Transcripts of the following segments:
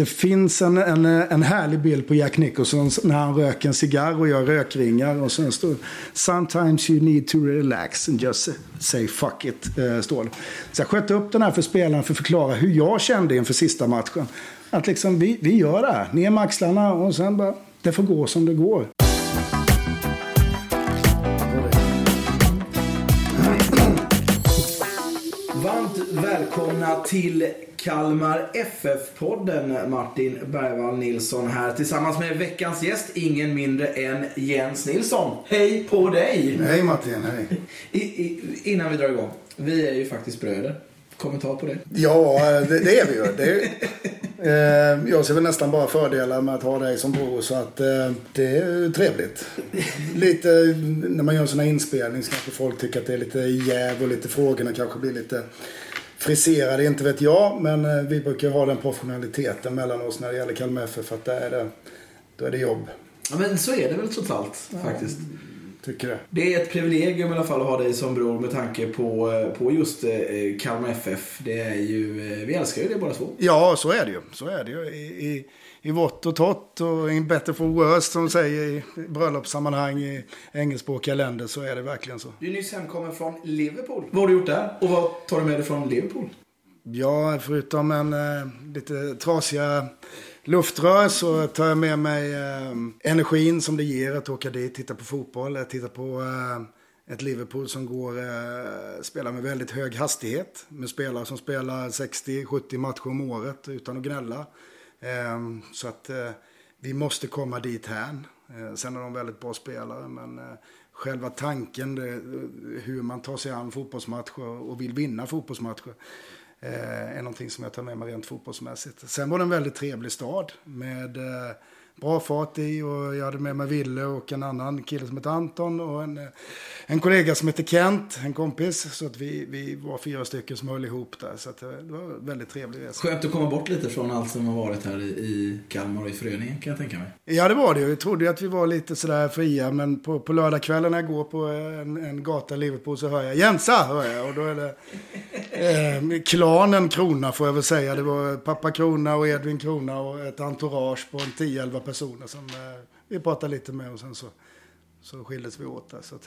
Det finns en, en, en härlig bild på Jack Nicholson när han röker en cigarr och gör rökringar. Och sen står Sometimes you need to relax and just say fuck it. Eh, står det. Så jag sköt upp den här för spelaren för att förklara hur jag kände inför sista matchen. Att liksom vi, vi gör det här. Ner med axlarna och sen bara, det får gå som det går. Till Kalmar FF-podden. Martin Bergvall Nilsson här tillsammans med veckans gäst, ingen mindre än Jens Nilsson. Hej på dig! Hej Martin, hej. I, i, innan vi drar igång, vi är ju faktiskt bröder. Kommentar på det? Ja, det, det är vi ju. Det eh, jag ser väl nästan bara fördelar med att ha dig som bror så att eh, det är trevligt. Lite när man gör en sån här inspelning så kanske folk tycker att det är lite jäv och lite frågorna kanske blir lite friserade, inte vet jag. Men eh, vi brukar ha den professionaliteten mellan oss när det gäller Kalmar FF att där är det, då är det jobb. Ja, men så är det väl trots allt faktiskt. Tycker det. Det är ett privilegium i alla fall att ha dig som bror med tanke på, eh, på just eh, Kalmar FF. Det är ju, eh, vi älskar ju det båda två. Ja, så är det ju. Så är det ju. I, i, i vått och torrt och in better for worse som säger i bröllopssammanhang i engelskspråkiga länder så är det verkligen så. Du är nyss hemkommen från Liverpool. Vad har du gjort där? Och vad tar du med dig från Liverpool? Ja, förutom en eh, lite trasiga luftrör så tar jag med mig eh, energin som det ger att åka dit, titta på fotboll, att titta på eh, ett Liverpool som går, eh, spelar med väldigt hög hastighet. Med spelare som spelar 60-70 matcher om året utan att gnälla. Eh, så att eh, vi måste komma dit här. Eh, sen är de väldigt bra spelare men eh, själva tanken, det, eh, hur man tar sig an fotbollsmatcher och vill vinna fotbollsmatcher eh, är någonting som jag tar med mig rent fotbollsmässigt. Sen var det en väldigt trevlig stad med eh, bra fart i och jag hade med mig Ville och en annan kille som heter Anton och en, eh, en kollega som heter Kent, en kompis. Så att vi, vi var fyra stycken som höll ihop där. Så eh, det var en väldigt trevlig resa. Skönt att komma bort lite från allt som har varit här i, i Kalmar och i föreningen kan jag tänka mig. Ja, det var det. Jag trodde ju att vi var lite sådär fria, men på, på lördagskvällen när jag går på en, en gata i Liverpool så hör jag Jensa, hör jag. Och då är det eh, klanen Krona får jag väl säga. Det var pappa Krona och Edvin Krona och ett entourage på en 10-11 personer som eh, vi pratade lite med och sen så så skildes vi åt där. Så att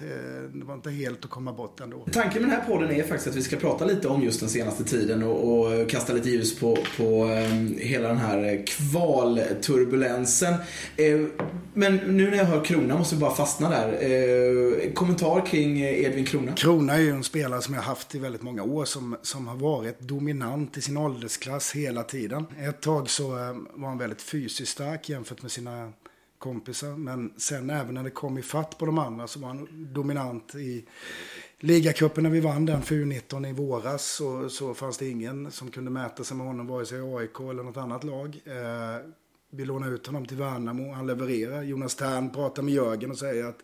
det, var inte helt att komma bort ändå. Tanken med den här podden är faktiskt att vi ska prata lite om just den senaste tiden och, och kasta lite ljus på, på um, hela den här kvalturbulensen. Uh, men nu när jag hör Krona måste vi bara fastna där. Uh, kommentar kring Edvin Krona? Krona är ju en spelare som jag haft i väldigt många år som, som har varit dominant i sin åldersklass hela tiden. Ett tag så var han väldigt fysiskt stark jämfört med sina kompisar. Men sen även när det kom i fatt på de andra så var han dominant i ligacupen när vi vann den för U19 i våras. Så, så fanns det ingen som kunde mäta sig med honom vare sig i AIK eller något annat lag. Eh, vi lånade ut honom till Värnamo, han levererar. Jonas Tern pratar med Jörgen och säger att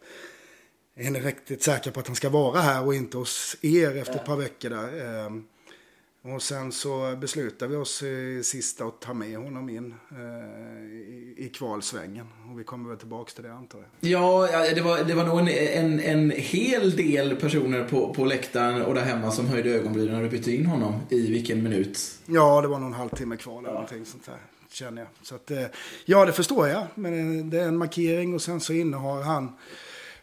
är ni riktigt säkra på att han ska vara här och inte hos er efter ett par veckor där. Eh, och sen så beslutade vi oss i sista att ta med honom in eh, i, i kvalsvängen. Och vi kommer väl tillbaka till det antar jag. Ja, det var, det var nog en, en, en hel del personer på, på läktaren och där hemma som höjde ögonbrynen när du bytte in honom. I vilken minut? Ja, det var någon halvtimme kvar eller ja. någonting sånt där. Känner jag. Så att, eh, ja, det förstår jag. Men eh, det är en markering och sen så innehar han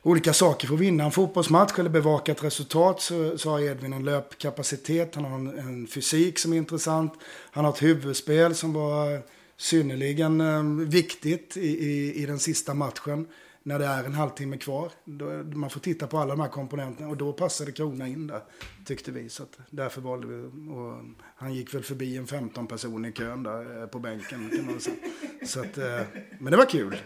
olika saker för att vinna. En fotbollsmatch eller bevaka ett resultat så, så har Edvin en löpkapacitet, han har en, en, fysik som är intressant, han har ett huvudspel som var synnerligen eh, viktigt i, i, i, den sista matchen när det är en halvtimme kvar. Då, man får titta på alla de här komponenterna och då passade Krona in där, tyckte vi. Så att därför valde vi. Och han gick väl förbi en 15 personer i kön där eh, på bänken. Kan man säga. Så att, eh, men det var kul.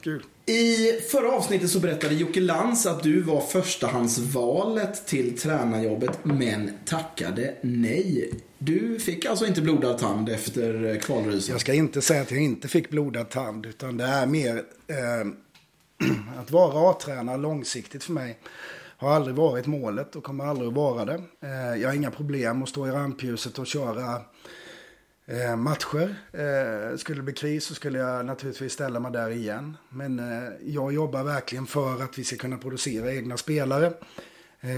kul. I förra avsnittet så berättade Jocke Lantz att du var förstahandsvalet till tränarjobbet men tackade nej. Du fick alltså inte blodad tand efter kvalrysen? Jag ska inte säga att jag inte fick blodad tand utan det är mer eh, att vara A-tränare långsiktigt för mig har aldrig varit målet och kommer aldrig att vara det. Eh, jag har inga problem att stå i rampljuset och köra eh, matcher. Eh, skulle det bli kris så skulle jag naturligtvis ställa mig där igen. Men jag jobbar verkligen för att vi ska kunna producera egna spelare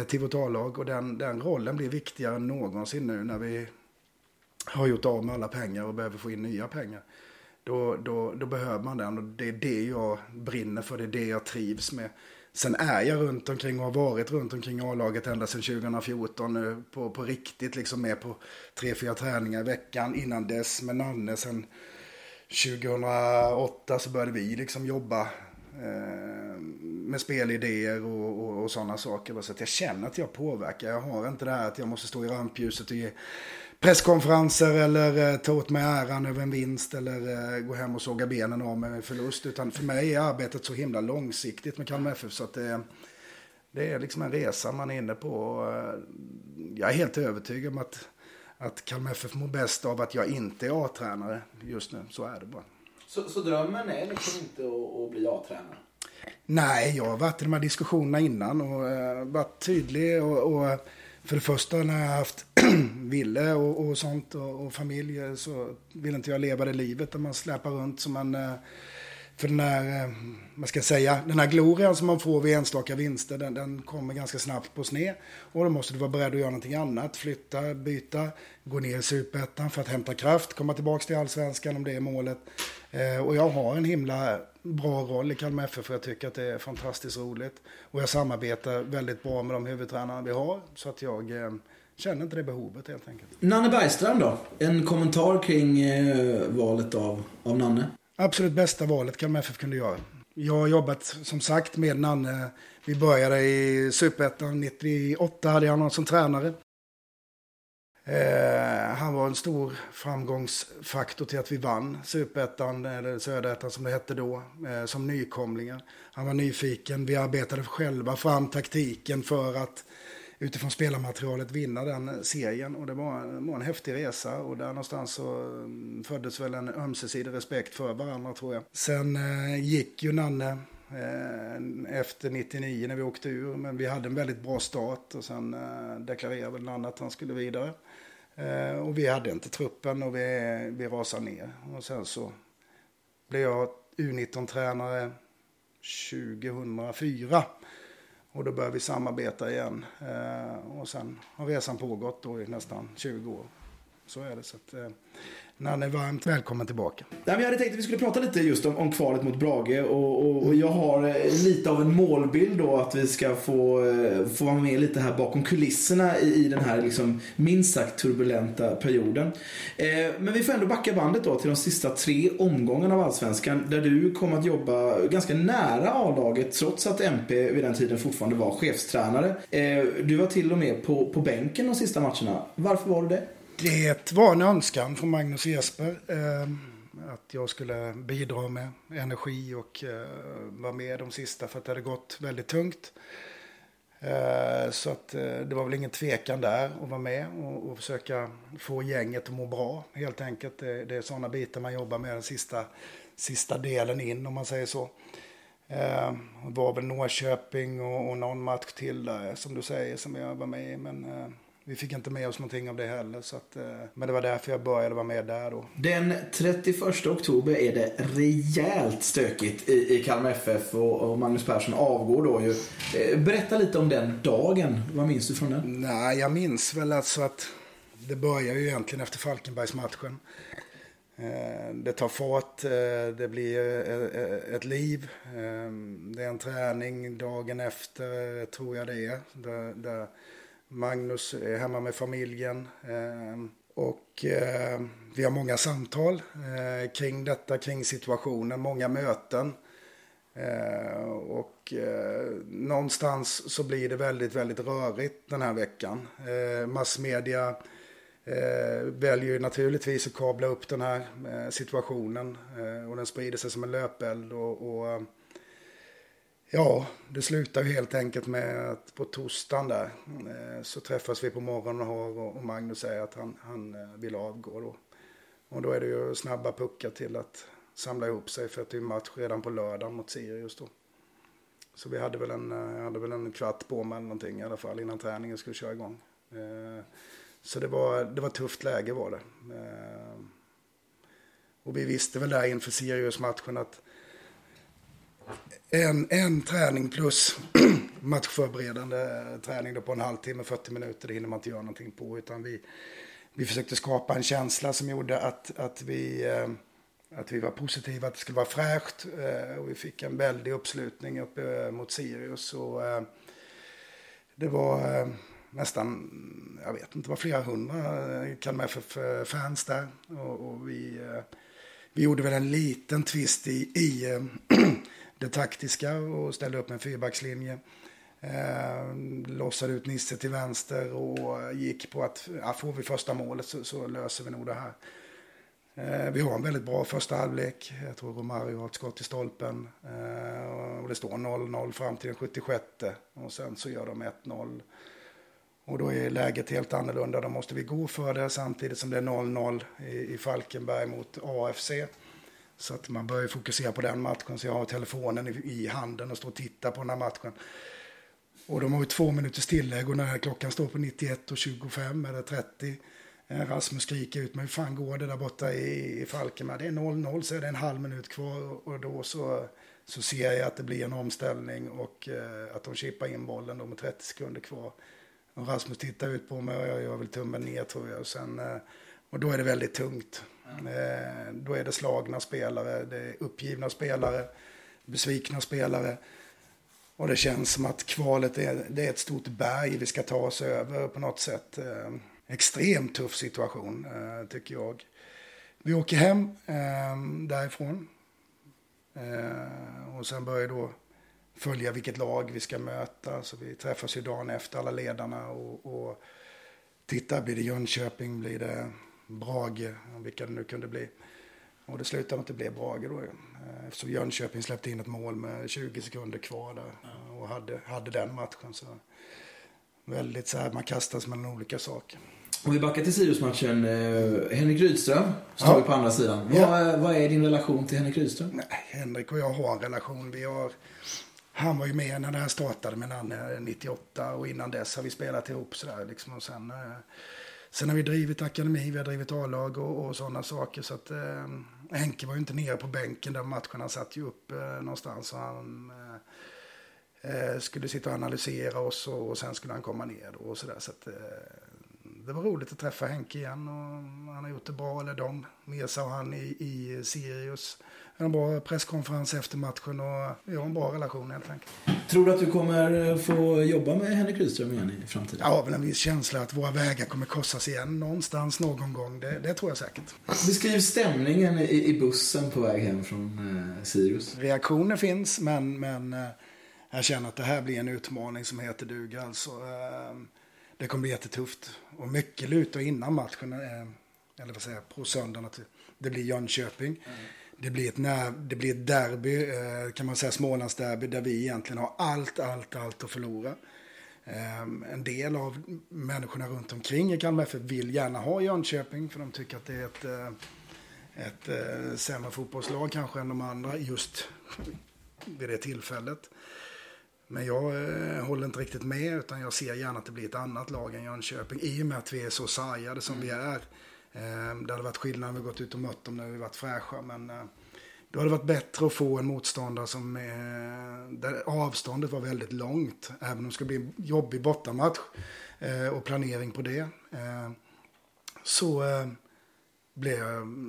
till vårt A-lag och den, den rollen blir viktigare än någonsin nu när vi har gjort av med alla pengar och behöver få in nya pengar. Då, då, då behöver man den och det är det jag brinner för, det är det jag trivs med. Sen är jag runt omkring och har varit runt omkring A-laget ända sedan 2014 nu eh, på, på riktigt liksom med på tre, fyra träningar i veckan. Innan dess med Nanne sen 2008 så började vi liksom jobba eh, med spelidéer och, och, och sådana saker. Så att jag känner att jag påverkar. Jag har inte det här att jag måste stå i rampljuset och ge presskonferenser eller eh, ta åt mig äran över en vinst eller eh, gå hem och såga benen av med en förlust. Utan för mig är arbetet så himla långsiktigt med Kalmar FF så att det, det är liksom en resa man är inne på. Eh, jag är helt övertygad om att, att Kalmar FF mår bäst av att jag inte är A-tränare just nu. Så är det bara. Så, så drömmen är liksom inte att, att bli A-tränare? Nej, jag har varit i de här diskussionerna innan och varit tydlig och, och för det första när jag haft Ville och, och sånt och, och familj så vill inte jag leva det livet där man släpar runt som man... Eh, för den här, eh, vad ska jag säga, den här glorian som man får vid enstaka vinster, den, den kommer ganska snabbt på sned. Och då måste du vara beredd att göra någonting annat. Flytta, byta, gå ner i superettan för att hämta kraft, komma tillbaka till allsvenskan om det är målet. Eh, och jag har en himla bra roll i Kalmar FF för jag tycker att det är fantastiskt roligt. Och jag samarbetar väldigt bra med de huvudtränarna vi har. Så att jag eh, känner inte det behovet helt enkelt. Nanne Bergstrand då? En kommentar kring eh, valet av, av Nanne? Absolut bästa valet Kalmar FF kunde göra. Jag har jobbat som sagt med Nanne. Vi började i Superettan 98 hade jag någon som tränare. Eh, han var en stor framgångsfaktor till att vi vann Superettan, eller Söderettan som det hette då, eh, som nykomlingar. Han var nyfiken, vi arbetade själva fram taktiken för att utifrån spelarmaterialet vinna den serien. Och det var, var en häftig resa och där någonstans så mm, föddes väl en ömsesidig respekt för varandra tror jag. Sen eh, gick ju Nanne eh, efter 99 när vi åkte ur. Men vi hade en väldigt bra start och sen eh, deklarerade väl Nanne att han skulle vidare. Eh, och vi hade inte truppen och vi, vi rasade ner. Och sen så blev jag U19-tränare 2004. Och då började vi samarbeta igen. Eh, och sen har resan pågått då i nästan 20 år. Så är det. Så att, eh, Nanne, varmt välkommen tillbaka. Nej, jag hade tänkt att vi skulle prata lite just om, om kvalet mot Brage. Och, och, och, jag har eh, lite av en målbild då att vi ska få, eh, få vara med lite här bakom kulisserna i, i den här liksom, minst sagt turbulenta perioden. Eh, men vi får ändå backa bandet då till de sista tre omgångarna av Allsvenskan. Där du kom att jobba ganska nära A-laget trots att MP vid den tiden fortfarande var chefstränare. Eh, du var till och med på, på bänken de sista matcherna. Varför var du det? Det var en önskan från Magnus och Jesper. Eh, att jag skulle bidra med energi och eh, vara med de sista för att det hade gått väldigt tungt. Eh, så att eh, det var väl ingen tvekan där att vara med och, och försöka få gänget att må bra helt enkelt. Det, det är sådana bitar man jobbar med den sista, sista delen in om man säger så. Eh, det var väl Norrköping och, och någon match till där som du säger som jag var med i. Men eh, vi fick inte med oss någonting av det heller. Så att, eh, men det var därför jag började vara med där då. Den 31 oktober är det rejält stökigt i, i Kalmar FF och, och Magnus Persson avgår då ju. Eh, berätta lite om den dagen. Vad minns du från den? Nej, jag minns väl alltså att det börjar ju egentligen efter Falkenbergsmatchen. Eh, det tar fart, det blir ett liv. Det är en träning dagen efter, tror jag det är. Där, Magnus är hemma med familjen. Ehm, och ehm, vi har många samtal eh, kring detta, kring situationen, många möten. Eh, och eh, någonstans så blir det väldigt, väldigt rörigt den här veckan. Massmedia väljer ju naturligtvis att kabla upp den här situationen och den sprider sig som en löpeld. Och, och Ja, det slutar ju helt enkelt med att på torsdagen där eh, så träffas vi på morgonen och, Magnus säger att han, han eh, vill avgå då. Och då är det ju snabba puckar till att samla ihop sig för att det är match redan på lördagen mot Sirius då. Så vi hade väl en, eh, hade väl en kvart på mig eller någonting i alla fall innan träningen skulle köra igång. Så det var, det var ett tufft läge var det. Och vi visste väl där inför Sirius-matchen att en, en träning plus matchförberedande träning då på en halvtimme, 40 minuter. Det hinner man inte göra någonting på. Utan vi, vi försökte skapa en känsla som gjorde att, att vi eh, att vi var positiva att det skulle vara fräscht. Eh, och vi fick en väldig uppslutning uppe eh, mot Sirius. Och, det var nästan, jag vet inte, det var flera hundra Kalmar FF-fans där. Och, och vi, vi gjorde väl en liten twist i, i det taktiska och ställde upp en fyrbackslinje. Eh, lossade ut Nisse till vänster och gick på att ja, får vi första målet så, så löser vi nog det här. Eh, vi har en väldigt bra första halvlek. Jag tror Romario har ett skott i stolpen. Eh, och det står 0-0 fram till den 76. Och sen så gör de 1-0. Och då är läget helt annorlunda. Då måste vi gå för det samtidigt som det är 0-0 i, i Falkenberg mot AFC. Så att man börjar fokusera på den matchen. Så jag har telefonen i, handen och står och tittar på den här matchen. Och de har ju två minuters tillägg och när klockan står på 91 och 25 eller 30 eh, Rasmus skriker ut, men hur fan går det där borta i, i Falkenberg? Det är 0-0 så är det en halv minut kvar och då så, så ser jag att det blir en omställning och eh, att de chippar in bollen då med 30 sekunder kvar. Och Rasmus tittar ut på mig och jag gör väl tummen ner tror jag. Och, sen, eh, och då är det väldigt tungt. Eh, då är det slagna spelare, det är uppgivna spelare, besvikna spelare. Och det känns som att kvalet är, det är ett stort berg vi ska ta oss över på något sätt. Eh, extremt tuff situation, eh, tycker jag. Vi åker hem eh, därifrån. Eh, och sen börjar då följa vilket lag vi ska möta. Så vi träffas ju dagen efter, alla ledarna. Och, och titta, blir det Jönköping, blir det Brage, vilka det nu kunde bli. Och det slutade med att det blev Brage då. Eftersom Jönköping släppte in ett mål med 20 sekunder kvar där. Och hade, hade den matchen. Så väldigt så här, man kastas mellan olika saker. Om vi backar till Sirius-matchen. Eh, Henrik Rydström står ja. på andra sidan. Ja. Vad, vad, är din relation till Henrik Rydström? Nej, Henrik och jag har en relation. Vi har, han var ju med när det här startade med Nanne 98 och innan dess har vi spelat ihop sådär liksom. Och sen, eh, sen har vi drivit akademi, vi har drivit A-lag och, och sådana saker. Så att eh, Henke var ju inte nere på bänken den matchen. Han satt ju upp eh, någonstans. Och han, eh, eh, skulle sitta och analysera oss och, och sen skulle han komma ner och sådär. Så att, eh, det var roligt att träffa Henke igen och han har gjort det bra, eller de, Mesa och han i, i Sirius. En bra presskonferens efter matchen och vi har en bra relation helt enkelt. Tror du att du kommer få jobba med Henrik Rydström igen i framtiden? Jag har väl en viss känsla att våra vägar kommer korsas igen någonstans någon gång. Det, det tror jag säkert. Beskriv stämningen i, i bussen på väg hem från eh, Sirius. Reaktioner finns men, men eh, jag känner att det här blir en utmaning som heter duga. Alltså, eh, det kommer bli jättetufft. Och mycket lutar innan matchen, eh, eller vad säger på söndagen, att det blir Jönköping. Mm. Det blir, ett när, det blir ett derby, eh, kan man säga Smålandsderby, där vi egentligen har allt, allt, allt att förlora. Eh, en del av människorna runt omkring i Kalmar FF vill gärna ha Jönköping, för de tycker att det är ett, ett sämre fotbollslag kanske än de andra just vid det tillfället. Men jag eh, håller inte riktigt med utan jag ser gärna att det blir ett annat lag än Jönköping i och med att vi är så sargade som mm. vi är. Ehm, det hade varit skillnad om vi gått ut och mött dem när vi varit fräscha men eh, då hade det varit bättre att få en motståndare som eh, där avståndet var väldigt långt. Även om det ska bli en jobbig bortamatch eh, och planering på det. Ehm, så blev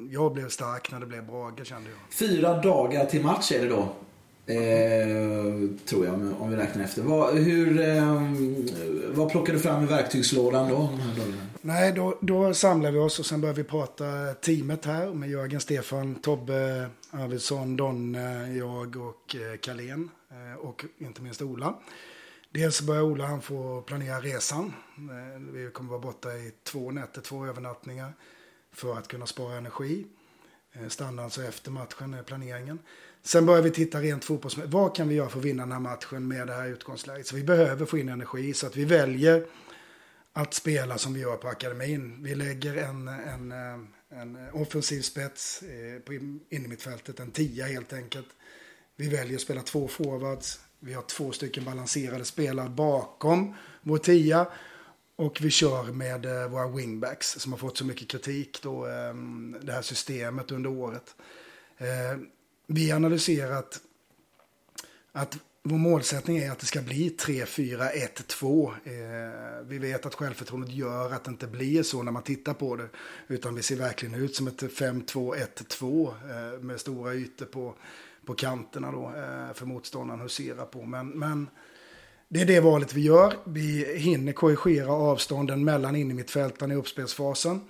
jag blev stark när det blev Brage kände jag. Fyra dagar till match är det då. Eh, tror jag, om vi räknar efter. Vad, hur, eh, vad plockar du fram i verktygslådan då? Nej, då, då samlar vi oss och sen börjar vi prata teamet här med Jörgen, Stefan, Tobbe, Arvidsson, Don, jag och eh, Kalén eh, och inte minst Ola. Dels börjar Ola han få planera resan. Eh, vi kommer vara borta i två nätter, två övernattningar för att kunna spara energi. Eh, stanna alltså efter matchen, är planeringen. Sen börjar vi titta rent fotbollsmässigt. Vad kan vi göra för att vinna den här matchen med det här utgångsläget? Så vi behöver få in energi så att vi väljer att spela som vi gör på akademin. Vi lägger en, en, eh, en offensiv spets eh, på innermittfältet, en tia helt enkelt. Vi väljer att spela två forwards. Vi har två stycken balanserade spelare bakom vår tia. Och vi kör med eh, våra wingbacks som har fått så mycket kritik då, det här systemet under året vi analyserat att vår målsättning är att det ska bli 3-4-1-2. Eh, vi vet att självförtroendet gör att det inte blir så när man tittar på det. Utan vi ser verkligen ut som ett 5-2-1-2 eh, med stora ytor på, på kanterna då, eh, för motståndaren att husera på. Men, men det är det valet vi gör. Vi hinner korrigera avstånden mellan innermittfältarna i uppspelsfasen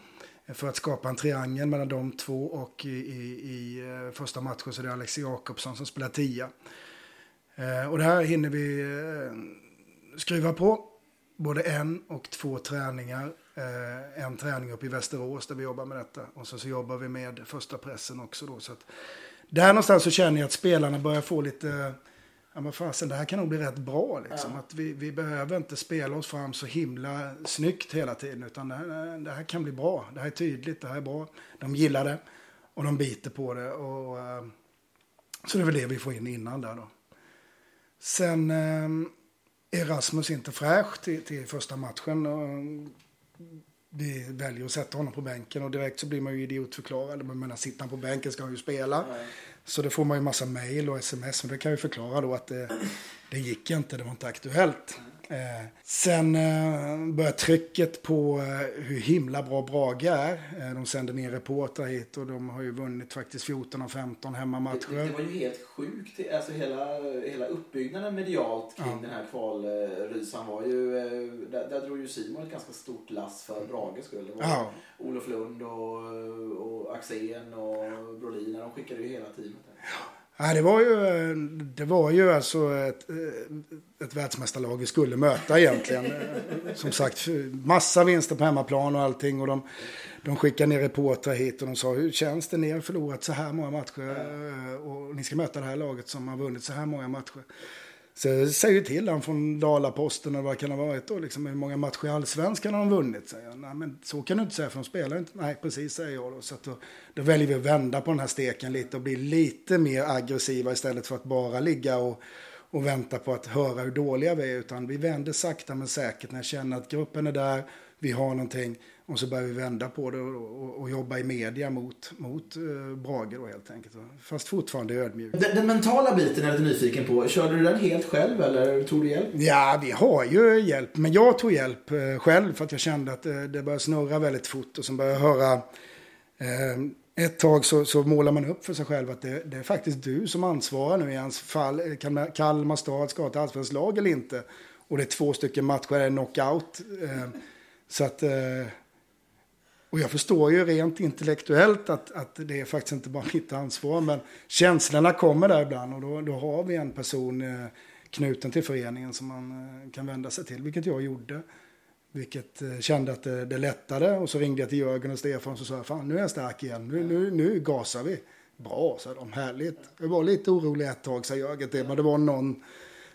för att skapa en triangel mellan de två och i, i, i eh, första matchen så är det Alex Jakobsson som spelar tia. Eh, och det här hinner vi eh, skruva på. Både en och två träningar. En träning uppe i Västerås där vi jobbar med detta. Och så, så jobbar vi med första pressen också då. Så att, där någonstans så känner jag att spelarna börjar få lite ja men fasen det här kan nog bli rätt bra liksom. Ja. Att vi, vi behöver inte spela oss fram så himla snyggt hela tiden. Utan det här, det här, kan bli bra. Det här är tydligt, det här är bra. De gillar det och de biter på det. Och, så det är väl det vi får in innan där då. Sen eh, Erasmus inte fräsch till, till första matchen. Och vi väljer att sätta honom på bänken och direkt så blir man ju idiotförklarad. Men menar, sitter han på bänken ska han ju spela. Nej. Så då får man ju massa mail och sms. Men det kan ju förklara då att det, det gick inte, det var inte aktuellt. Eh, sen eh, börjar trycket på eh, hur himla bra Brage är. Eh, de sänder ner reportrar hit och de har ju vunnit faktiskt 14 av 15 hemmamatcher. Det, det var ju helt sjukt. Alltså hela, hela uppbyggnaden medialt kring ja. den här kvalrysan var ju... Eh, där, där drog ju Simon ett ganska stort lass för Brages skull. Det var ja. Olof Lund och, och Axén och Brolin. De skickade ju hela teamet. Ja. Ja, det var ju, det var ju alltså ett, ett världsmästarlag vi skulle möta egentligen. Som sagt, massa vinster på hemmaplan och allting. Och de, de skickade ner reportrar hit och de sa, hur känns det? Ni har förlorat så här många matcher eh, och ni ska möta det här laget som har vunnit så här många matcher. Så jag säger till han från Dalaposten och vad kan det ha varit då, liksom, hur många matcher i allsvenskan har de vunnit? Säger jag. Nej, men så kan du inte säga för de spelar inte. Nej, precis säger jag då. Så då, då, väljer vi att vända på den här steken lite och bli lite mer aggressiva istället för att bara ligga och, och vänta på att höra hur dåliga vi är. Utan vi vänder sakta men säkert när jag känner att gruppen är där, vi har någonting och så börjar vi vända på det och, och, och jobba i media mot, mot uh, Brage då helt enkelt. Fast fortfarande ödmjuk. Den, den, mentala biten är jag lite nyfiken på. Körde du den helt själv eller tog du hjälp? Ja, vi har ju hjälp. Men jag tog hjälp uh, själv för att jag kände att uh, det började snurra väldigt fort och sen började jag höra ett tag så, så målar man upp för sig själv att det, det, är faktiskt du som ansvarar nu i hans fall. Kalmar stad ska ha ett allsvenskt lag eller inte. Och det är två stycken matcher, är knockout. Så att och jag förstår ju rent intellektuellt att, att det är faktiskt inte bara mitt ansvar. Men känslorna kommer där ibland och då, då har vi en person eh, knuten till föreningen som man eh, kan vända sig till. Vilket jag gjorde. Vilket eh, kände att det, det lättade. Och så ringde jag till Jörgen och Stefan och så sa fan nu är jag stark igen. Nu, nu, nu gasar vi. Bra, sa de. Härligt. Jag var lite orolig ett tag, sa Jörgen till Men det var någon,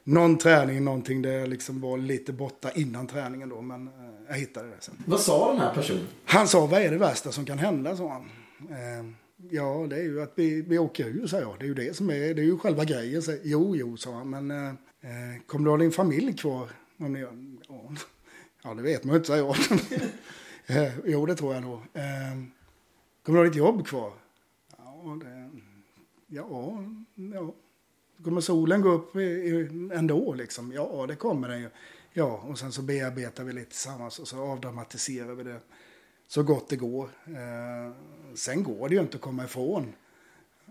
någon träning, någonting där jag liksom var lite borta innan träningen då. Men eh, jag hittade det sen. Vad sa den här personen? Han sa, vad är det värsta som kan hända, sa han. Eh, ja, det är ju att vi, vi åker ur, sa jag. Det är ju det som är, det är ju själva grejen. Så, jo, jo, sa han, men eh, eh kommer du ha din familj kvar? Om ni, ja, ja, det vet man ju inte, sa jag. eh, jo, det tror jag nog. Eh, kommer du ha ditt jobb kvar? Ja, det, ja, ja. Kommer solen gå upp ändå liksom? Ja, det kommer den ju. Ja, och sen så bearbetar vi lite tillsammans och så avdramatiserar vi det så gott det går. Eh, sen går det ju inte att komma ifrån.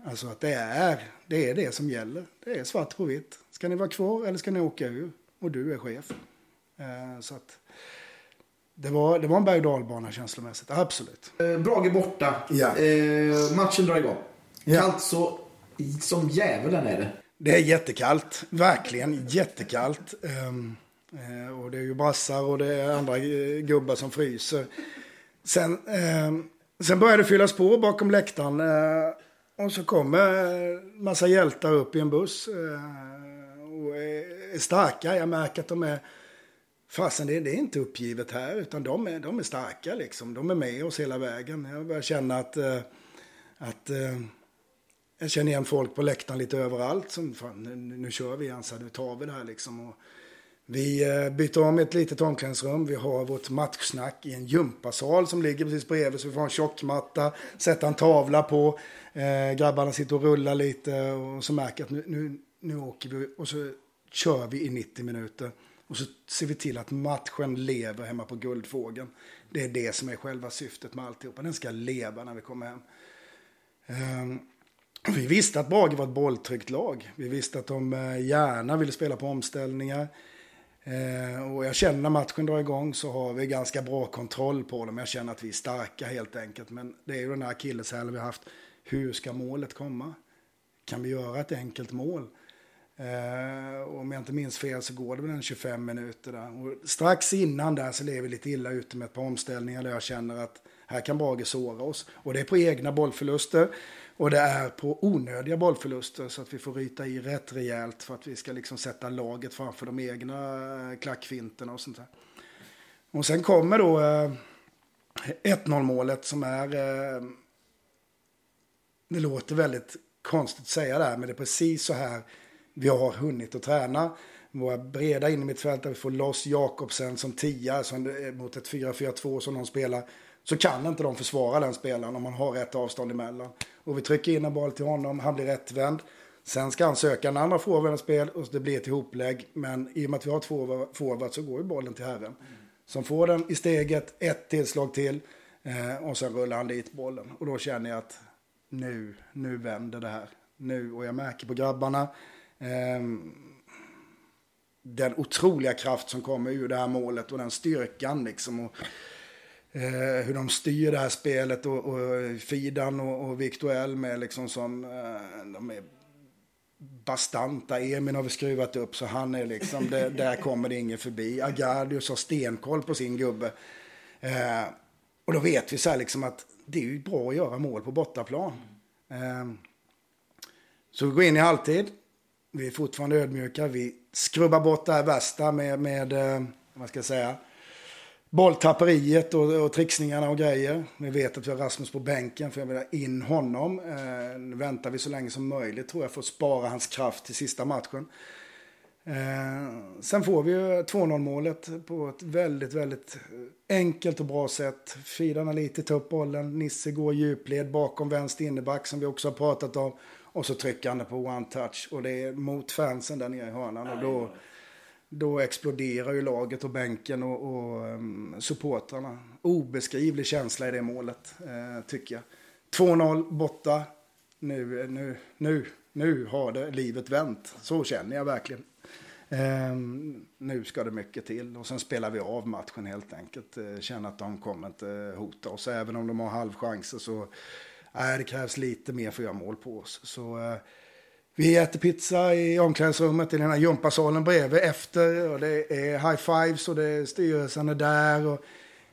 Alltså att det är, det är det som gäller. Det är svart på vitt. Ska ni vara kvar eller ska ni åka ur? Och du är chef. Eh, så att det var, det var en berg och dalbana känslomässigt, absolut. Eh, Brage borta. Ja. Eh, matchen drar igång. Ja. Kallt så som djävulen är det. Det är jättekallt, verkligen jättekallt. Um, Eh, och det är ju brassar och det är andra eh, gubbar som fryser. Sen, eh, sen börjar det fyllas på bakom läktaren. Eh, och så kommer eh, massa hjältar upp i en buss. Eh, och är starka. Jag märker att de är... Fasen, det, det, är inte uppgivet här. Utan de är, de är starka liksom. De är med oss hela vägen. Jag börjar känna att... Att jag känner igen folk på läktaren lite överallt. Som, fan, nu, nu kör vi igen, så nu tar vi det här liksom. Och, vi eh, byter om ett litet omklädningsrum. Vi har vårt matchsnack i en gympasal som ligger precis bredvid. Så vi får en tjockmatta, sätta en tavla på. Eh, grabbarna sitter och rullar lite och så märker att nu, nu, nu åker vi. Och så kör vi i 90 minuter. Och så ser vi till att matchen lever hemma på Guldfågeln. Det är det som är själva syftet med alltihopa. Den ska leva när vi kommer hem. Eh, vi visste att Brage var ett bolltryckt lag. Vi visste att de eh, gärna ville spela på omställningar. Eh, och jag känner när matchen drar igång så har vi ganska bra kontroll på dem. Jag känner att vi är starka helt enkelt. Men det är ju den här akilleshälen vi har haft. Hur ska målet komma? Kan vi göra ett enkelt mål? Eh, om jag inte minns fel så går det väl en 25 minuter där. Och strax innan där så lever vi lite illa ute med ett par omställningar där jag känner att här kan Brage såra oss. Och det är på egna bollförluster. Och det är på onödiga bollförluster så att vi får ryta i rätt rejält för att vi ska liksom sätta laget framför de egna eh, klackfinterna och sånt där. Och sen kommer då eh, 1-0 målet som är... Eh, det låter väldigt konstigt att säga det här, men det är precis så här vi har hunnit att träna. Våra breda innermittfältare, vi får loss Jakobsen som tia mot ett 4-4-2 som de spelar. Så kan inte de försvara den spelaren om man har rätt avstånd emellan. Och vi trycker in en boll till honom, han blir rättvänd. Sen ska han söka en andra forwardens spel och det blir ett ihoplägg. Men i och med att vi har två forwards så går ju bollen till herren. Som får den i steget, ett tillslag till eh, och sen rullar han dit bollen. Och då känner jag att nu, nu vänder det här. Nu, och jag märker på grabbarna eh, den otroliga kraft som kommer ur det här målet och den styrkan liksom. Och, Eh, hur de styr det här spelet och, och Fidan och, och Victor Elm liksom som, eh, de är bastanta. Emin har vi skruvat upp så han är liksom, det, där kommer det ingen förbi. Agardius har stenkoll på sin gubbe. Eh, och då vet vi så här liksom att det är ju bra att göra mål på bortaplan. Eh, så vi går in i halvtid. Vi är fortfarande ödmjuka. Vi skrubbar bort det här värsta med, med eh, vad ska jag säga, bolltapperiet och, och trixningarna och grejer. Vi vet att vi har Rasmus på bänken för jag vill ha in honom. Eh, nu väntar vi så länge som möjligt tror jag för att spara hans kraft till sista matchen. Eh, sen får vi ju 2-0 målet på ett väldigt, väldigt enkelt och bra sätt. Fidarna lite tar upp bollen, Nisse går djupled bakom vänster inneback som vi också har pratat om. Och så trycker han det på one touch och det är mot fansen där nere i hörnan. Och då, då exploderar ju laget och bänken och, och um, supportrarna. Obeskrivlig känsla i det målet, eh, tycker jag. 2-0 borta. Nu, nu, nu, nu har det livet vänt. Så känner jag verkligen. Eh, nu ska det mycket till. Och sen spelar vi av matchen helt enkelt. Eh, känner att de kommer inte hota oss. Även om de har halvchanser så eh, det krävs lite mer för att göra mål på oss. Så eh, vi äter pizza i omklädningsrummet i den här gympasalen bredvid efter. Och det är high fives och det är styrelsen är där. Och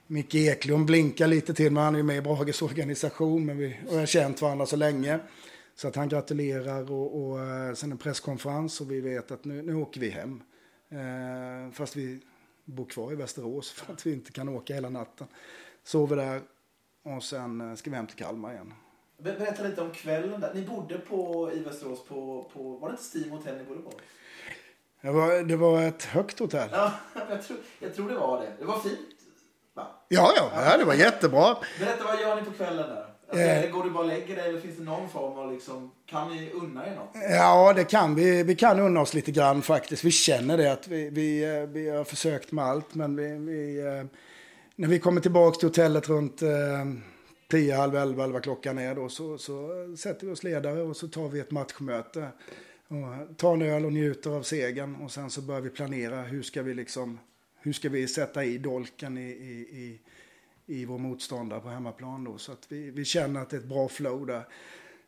Micke Eklund blinkar lite till mig. Han är ju med i Brages organisation men vi har känt varandra så länge. Så att han gratulerar och, och eh, sen en presskonferens och vi vet att nu, nu åker vi hem. Eh, fast vi bor kvar i Västerås för att vi inte kan åka hela natten. Sover där och sen eh, ska vi hem till Kalmar igen. Berätta lite om kvällen där. Ni bodde på, i Västerås på, på, var det inte Steam Hotel ni bodde på? Det var, det var ett högt hotell. Ja, jag tror, jag tror det var det. Det var fint. Va? Ja, ja, ja, det var jättebra. Berätta, vad gör ni på kvällen där? Alltså, eh, går du bara och lägger dig eller finns det någon form av liksom, kan ni unna er något? Ja, det kan vi. Vi kan unna oss lite grann faktiskt. Vi känner det att vi, vi, eh, vi har försökt med allt, men vi, vi eh, när vi kommer tillbaka till hotellet runt tio, halv 11 eller vad klockan är då så, så sätter vi oss ledare och så tar vi ett matchmöte. Och tar en öl och njuter av segern och sen så börjar vi planera hur ska vi liksom hur ska vi sätta i dolken i, i, i, i vår motståndare på hemmaplan då. Så att vi, vi känner att det är ett bra flow där.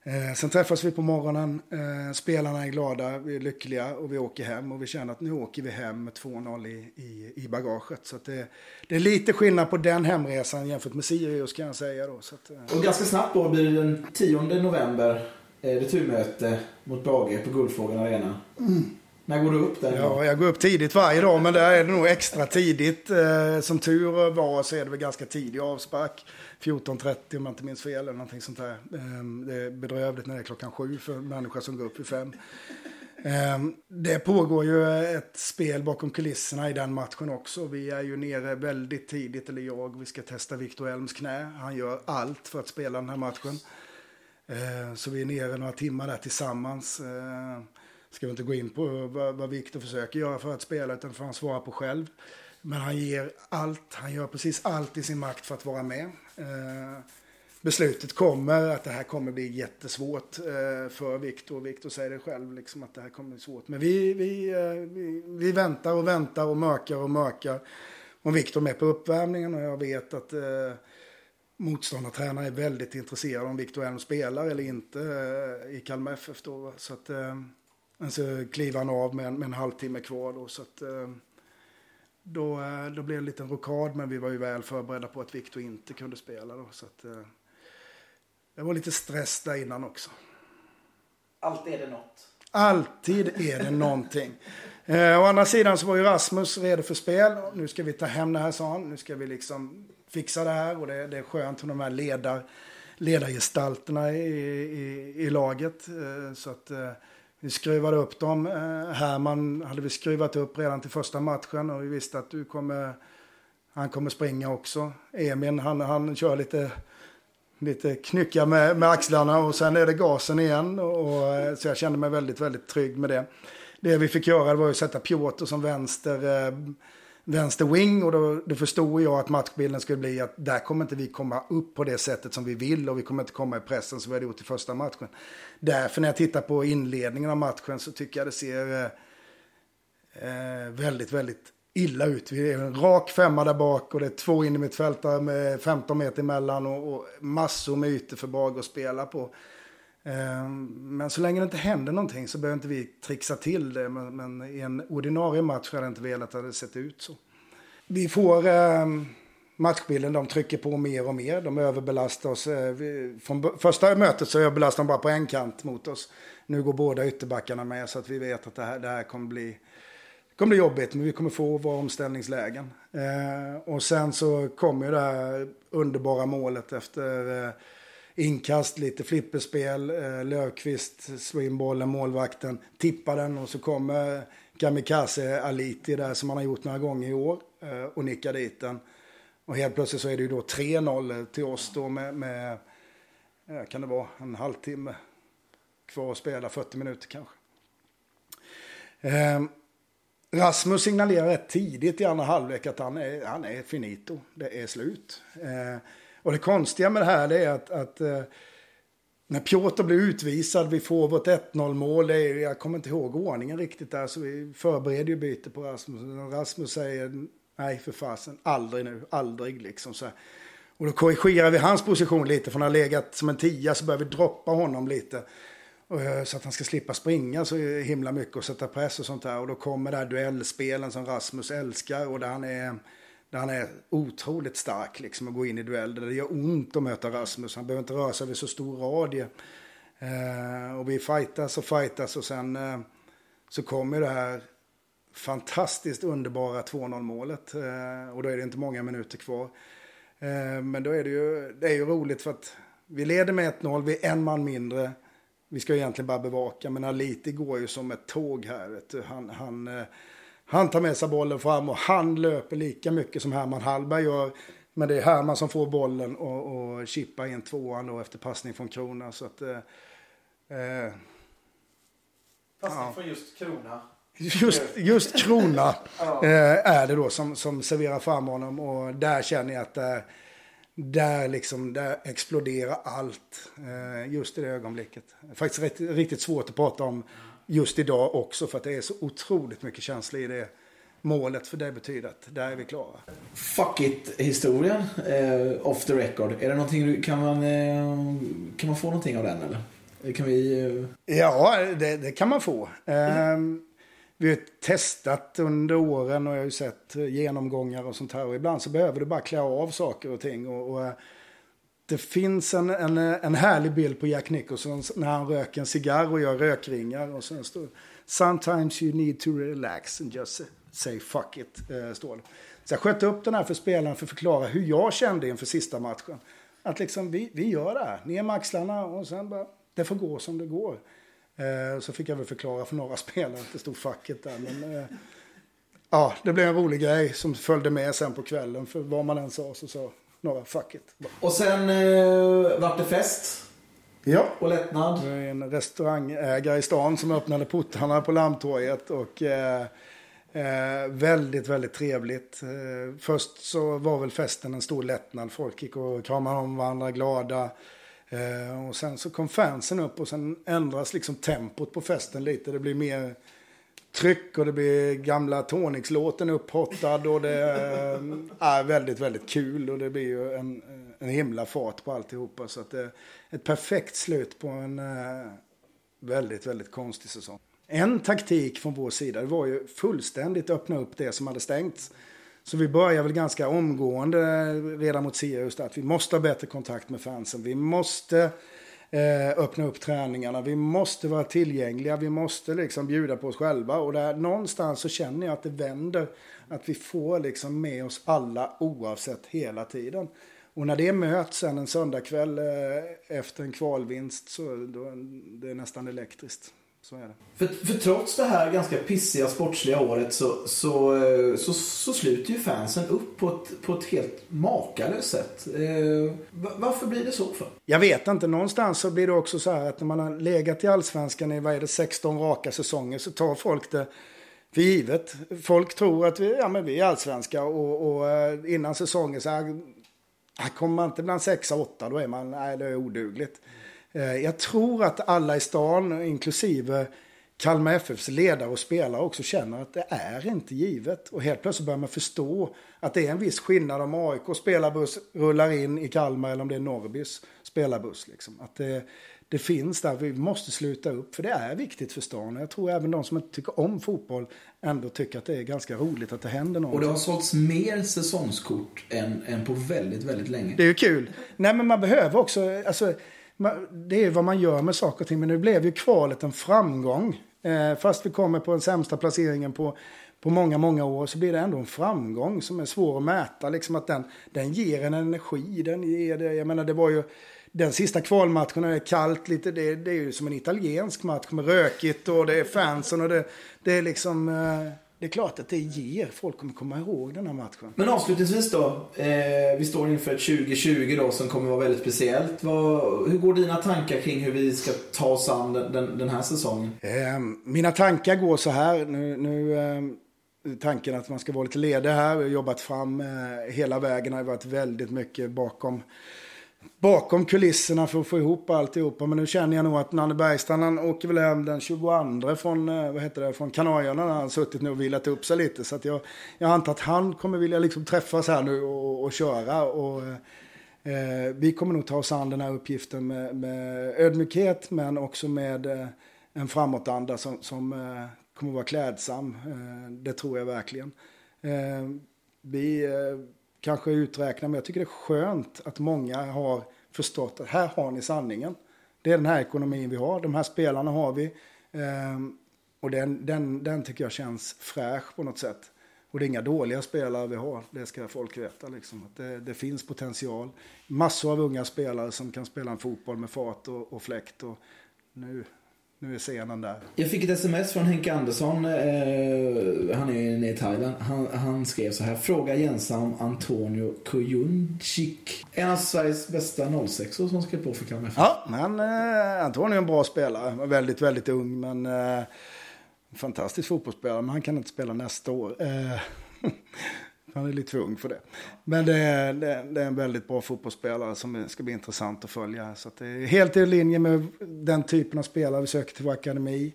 Eh, sen träffas vi på morgonen, eh, spelarna är glada, vi är lyckliga och vi åker hem och vi känner att nu åker vi hem med 2-0 i, i, i bagaget. Så det, det, är lite skillnad på den hemresan jämfört med Sirius kan jag säga då. Att, eh. Och ganska snabbt då blir det den 10 november eh, returmöte mot Brage på Guldfågeln Arena. Mm. När går du upp där? Ja, jag går upp tidigt varje dag men där är det nog extra tidigt. Eh, som tur var så är det väl ganska tidig avspark. 14.30 om jag inte minns fel eller någonting sånt där. Ehm, det är bedrövligt när det är klockan sju för människor som går upp vid fem. Ehm, det pågår ju ett spel bakom kulisserna i den matchen också. Vi är ju nere väldigt tidigt, eller jag, vi ska testa Viktor Elms knä. Han gör allt för att spela den här matchen. Ehm, så vi är nere några timmar där tillsammans ska vi inte gå in på vad, vad Viktor försöker göra för att spela, utan får han svara på själv. Men han ger allt, han gör precis allt i sin makt för att vara med. Eh, beslutet kommer att det här kommer bli jättesvårt eh, för Viktor. Viktor säger det själv, liksom, att det här kommer bli svårt. Men vi, vi, eh, vi, vi, väntar och väntar och mörkar och mörkar. Och Viktor med på uppvärmningen och jag vet att eh, motståndartränare är väldigt intresserade om Viktor Elm spelar eller inte eh, i Kalmar FF då. Så att, eh, eh, så kliver han av med, med en halvtimme kvar då. Så att, eh, då, eh, då blev det en liten rokad men vi var ju väl förberedda på att Viktor inte kunde spela då. Så att, eh, det var lite stress där innan också. Alltid är det något. Alltid är det någonting. Eh, å andra sidan så var ju Rasmus redo för spel. Nu ska vi ta hem det här sa han. Nu ska vi liksom fixa det här och det, det är skönt för de här ledar, ledargestalterna i, i, i laget. Eh, så att eh, vi skruvade upp dem. Eh, Herman hade vi skruvat upp redan till första matchen och vi visste att du kommer, han kommer springa också. Emin han, han kör lite lite knycka med, med axlarna och sen är det gasen igen. Och, eh, så jag kände mig väldigt, väldigt trygg med det. Det vi fick göra var att sätta Piotr som vänster, eh, vänster wing och då, då förstod jag att matchbilden skulle bli att där kommer inte vi komma upp på det sättet som vi vill och vi kommer inte komma i pressen som vi hade gjort i första matchen. Därför när jag tittar på inledningen av matchen så tycker jag det ser eh, eh väldigt, väldigt illa ut. Vi är en rak femma där bak och det är två in i med 15 meter emellan och, och massor med ytor för Brage att spela på. Ehm, men så länge det inte händer någonting så behöver inte vi trixa till det. Men, men i en ordinarie match hade jag inte velat att det sett ut så. Vi får eh, matchbilden, de trycker på mer och mer. De överbelastar oss. Eh, vi, från första mötet så överbelastar de bara på en kant mot oss. Nu går båda ytterbackarna med så att vi vet att det här, det här kommer bli kommer bli jobbigt, men vi kommer få våra omställningslägen. Eh, och sen så kommer ju det här underbara målet efter eh, inkast, lite flipperspel. Eh, Löfqvist slår in bollen, målvakten tippar den och så kommer Kamikaze Aliti där som han har gjort några gånger i år eh, och nickar dit den. Och helt plötsligt så är det ju då 3-0 till oss då med, med kan det vara en halvtimme kvar att spela, 40 minuter kanske. Eh, Rasmus signalerar rätt tidigt i andra halvlek att han är, han är finito. Det är slut. Eh, och det konstiga med det här är att, att eh, när Piotr blir utvisad, vi får vårt 1-0 mål. Det är, jag kommer inte ihåg ordningen riktigt där, så vi förbereder ju byte på Rasmus. Rasmus säger nej för fasen, aldrig nu, aldrig liksom. Så Och då korrigerar vi hans position lite, från att ha legat som en tia så börjar vi droppa honom lite. Eh, så att han ska slippa springa så himla mycket och sätta press och sånt där. Och då kommer det här duellspelen som Rasmus älskar och där han är, där han är otroligt stark liksom att gå in i dueller. Det gör ont att möta Rasmus. Han behöver inte röra sig över så stor radie. Eh, och vi fightas och fightas och sen eh, så kommer det här fantastiskt underbara 2-0 målet. Eh, och då är det inte många minuter kvar. Eh, men då är det ju, det är ju roligt för att vi leder med 1-0, vi är en man mindre. Vi ska egentligen bara bevaka, men Aliti går ju som ett tåg här. Han, han, eh, han tar med sig bollen fram och han löper lika mycket som Herman Hallberg gör. Men det är Herman som får bollen och, och chippar in tvåan då efter passning från Krona. Så att, eh, eh passning ja. från just Krona. Just, just Krona ja. eh, är det då som, som serverar fram honom och där känner jag att är där, liksom, där exploderar allt eh, just i det ögonblicket. Faktiskt rätt, riktigt svårt att prata om just idag också för att det är så otroligt mycket känslor i det målet. För det betyder att där är vi klara. Fuck it-historien, eh, off the record. Är det någonting, kan man, eh, kan man få någonting av den eller? Kan vi... Eh... Ja, det, det, kan man få. Mm vi har testat under åren och jag har ju sett genomgångar och sånt här. Och ibland så behöver du bara klä av saker och ting. Och, och eh, det finns en, en, en härlig bild på Jack Nicholson när han röker en cigarr och gör rökringar. Och sen står Sometimes you need to relax and just say fuck it. Eh, står det. Så jag sköt upp den här för spelarna för att förklara hur jag kände inför sista matchen. Att liksom vi, vi gör det här, ner med axlarna och sen bara, det får gå som det går. Eh, så fick jag väl förklara för några spelare att det stod facket där. Men, eh, ja, det blev en rolig grej som följde med sen på kvällen. För vad man än sa så sa några fucket. Och sen eh, vart det fest. Ja. Och lättnad? En restaurangägare i stan som öppnade portarna på Lammtorget. Och, eh, eh, väldigt, väldigt trevligt. Eh, först så var väl festen en stor lättnad. Folk gick och kramade om varandra, glada. Eh, och sen så kom fansen upp och sen ändras liksom tempot på festen lite. Det blir mer tryck och det blir gamla Tonix-låten upphottad och det eh, är väldigt, väldigt kul och det blir ju en, en himla fart på alltihopa. Så att det är ett perfekt slut på en eh, väldigt, väldigt konstig säsong. En taktik från vår sida var ju fullständigt öppna upp det som hade stängts. Så vi börjar väl ganska omgående redan mot Sirius att vi måste ha bättre kontakt med fansen. Vi måste eh, öppna upp träningarna. Vi måste vara tillgängliga. Vi måste liksom bjuda på oss själva. Och där, någonstans så känner jag att det vänder. Att vi får liksom med oss alla oavsett hela tiden. Och när det möts sen en söndagkväll eh, efter en kvalvinst så då, det är nästan elektriskt. Så är det. För, för trots det här ganska pissiga sportsliga året så, så, eh, så, så sluter ju fansen upp på ett, på ett helt makalöst sätt. Eh, varför blir det så för? Jag vet inte. Någonstans så blir det också så här att när man har legat i allsvenskan i vad är det, 16 raka säsonger så tar folk det för givet. Folk tror att vi, ja, men vi är allsvenska och, och eh, innan säsongen så här, kommer man inte bland 6 och 8 då är man, nej det är odugligt. Eh, jag tror att alla i stan, inklusive Kalmar FFs ledare och spelare också känner att det är inte givet. Och helt plötsligt börjar man förstå att det är en viss skillnad om AIK spelarbuss rullar in i Kalmar eller om det är Norrbys spelarbuss. Liksom. Att det, det finns där, vi måste sluta upp för det är viktigt för stan. Jag tror även de som inte tycker om fotboll ändå tycker att det är ganska roligt att det händer något. Och det har sålts mer säsongskort än, än på väldigt, väldigt länge. Det är ju kul. Nej men man behöver också, alltså det är vad man gör med saker och ting. Men nu blev ju kvalet en framgång. Eh, fast vi kommer på den sämsta placeringen på, på många, många år så blir det ändå en framgång som är svår att mäta. Liksom att den, den ger en energi. Den ger det, jag menar det var ju den sista kvalmatchen är kallt lite. Det, det är ju som en italiensk match med rökigt och det är fansen och det, det är liksom... Eh, det är klart att det ger. Folk kommer komma ihåg den här matchen. Men avslutningsvis då. Eh, vi står inför ett 2020 då som kommer vara väldigt speciellt. Vad, hur går dina tankar kring hur vi ska ta oss an den, den, den här säsongen? Eh, mina tankar går så här. Nu, nu eh, tanken att man ska vara lite ledig här. Vi har jobbat fram eh, hela vägen. Det har varit väldigt mycket bakom bakom kulisserna för att få ihop alltihopa. Men nu känner jag nog att Nanne Bergstrand han åker väl hem den 22 från, eh, vad heter det, från Kanarieöarna. Han har suttit nu och vilat upp sig lite. Så att jag, jag antar att han kommer vilja liksom träffas här nu och, och köra. Och, eh, eh, vi kommer nog ta oss an den här uppgiften med, med ödmjukhet men också med eh, en framåtanda som, som eh, kommer vara klädsam. Eh, det tror jag verkligen. Eh, vi eh, kanske uträkna, men jag tycker det är skönt att många har förstått att här har ni sanningen. Det är den här ekonomin vi har, de här spelarna har vi. Ehm, och den, den, den tycker jag känns fräsch på något sätt. Och det är inga dåliga spelare vi har, det ska folk veta. Liksom. Att det, det finns potential. Massor av unga spelare som kan spela en fotboll med fart och, och fläkt. Och nu, nu är scenen där. Jag fick ett sms från Henke Andersson. Eh, han är nere i Thailand. Han, han, skrev så här. Fråga Jensa om Antonio Kujundjic. En av Sveriges bästa 06 som skrev på för Kalmar Ja, men eh, Antonio är en bra spelare. Väldigt, väldigt ung men eh, fantastisk fotbollsspelare. Men han kan inte spela nästa år. Eh, Han är lite för ung för det. Men det är, det är, en väldigt bra fotbollsspelare som ska bli intressant att följa. Så att det är helt i linje med den typen av spelare vi söker till vår akademi.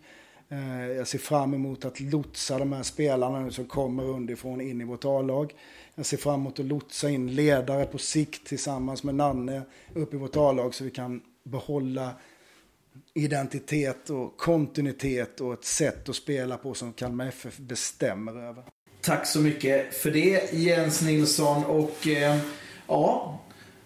Eh, jag ser fram emot att lotsa de här spelarna som kommer underifrån in i vårt A-lag. Jag ser fram emot att lotsa in ledare på sikt tillsammans med Nanne upp i vårt A-lag så vi kan behålla identitet och kontinuitet och ett sätt att spela på som Kalmar FF bestämmer över. Tack så mycket för det Jens Nilsson. Och eh, ja,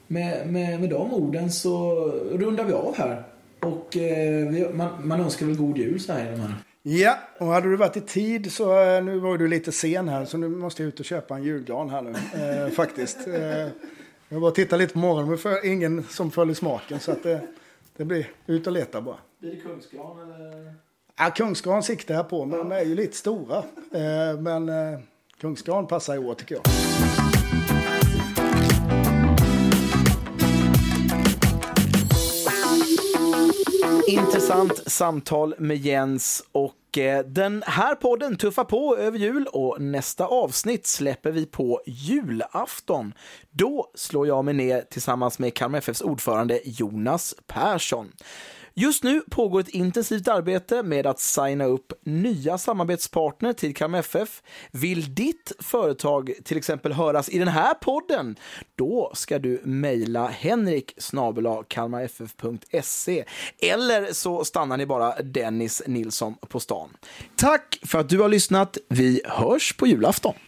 med, med, med de orden så rundar vi av här. Och eh, vi, man, man önskar väl god jul så här i de här. Ja, och hade du varit i tid så eh, nu var du lite sen här så nu måste jag ut och köpa en julgran här nu eh, faktiskt. Eh, jag bara tittar lite på morgonen för ingen som följer smaken så att det, det blir ut och leta bara. Blir det kungsgran eller? Ja, kungsgran siktar jag på men de är ju lite stora. Eh, men eh, Kungsgran passar i år tycker jag. intressant samtal med Jens och eh, den här podden tuffar på över jul och nästa avsnitt släpper vi på julafton. Då slår jag mig ner tillsammans med Kalmar FFs ordförande Jonas Persson. Just nu pågår ett intensivt arbete med att signa upp nya samarbetspartner till Kalmar FF. Vill ditt företag till exempel höras i den här podden? Då ska du mejla henrik kalmarff.se eller så stannar ni bara Dennis Nilsson på stan. Tack för att du har lyssnat. Vi hörs på julafton.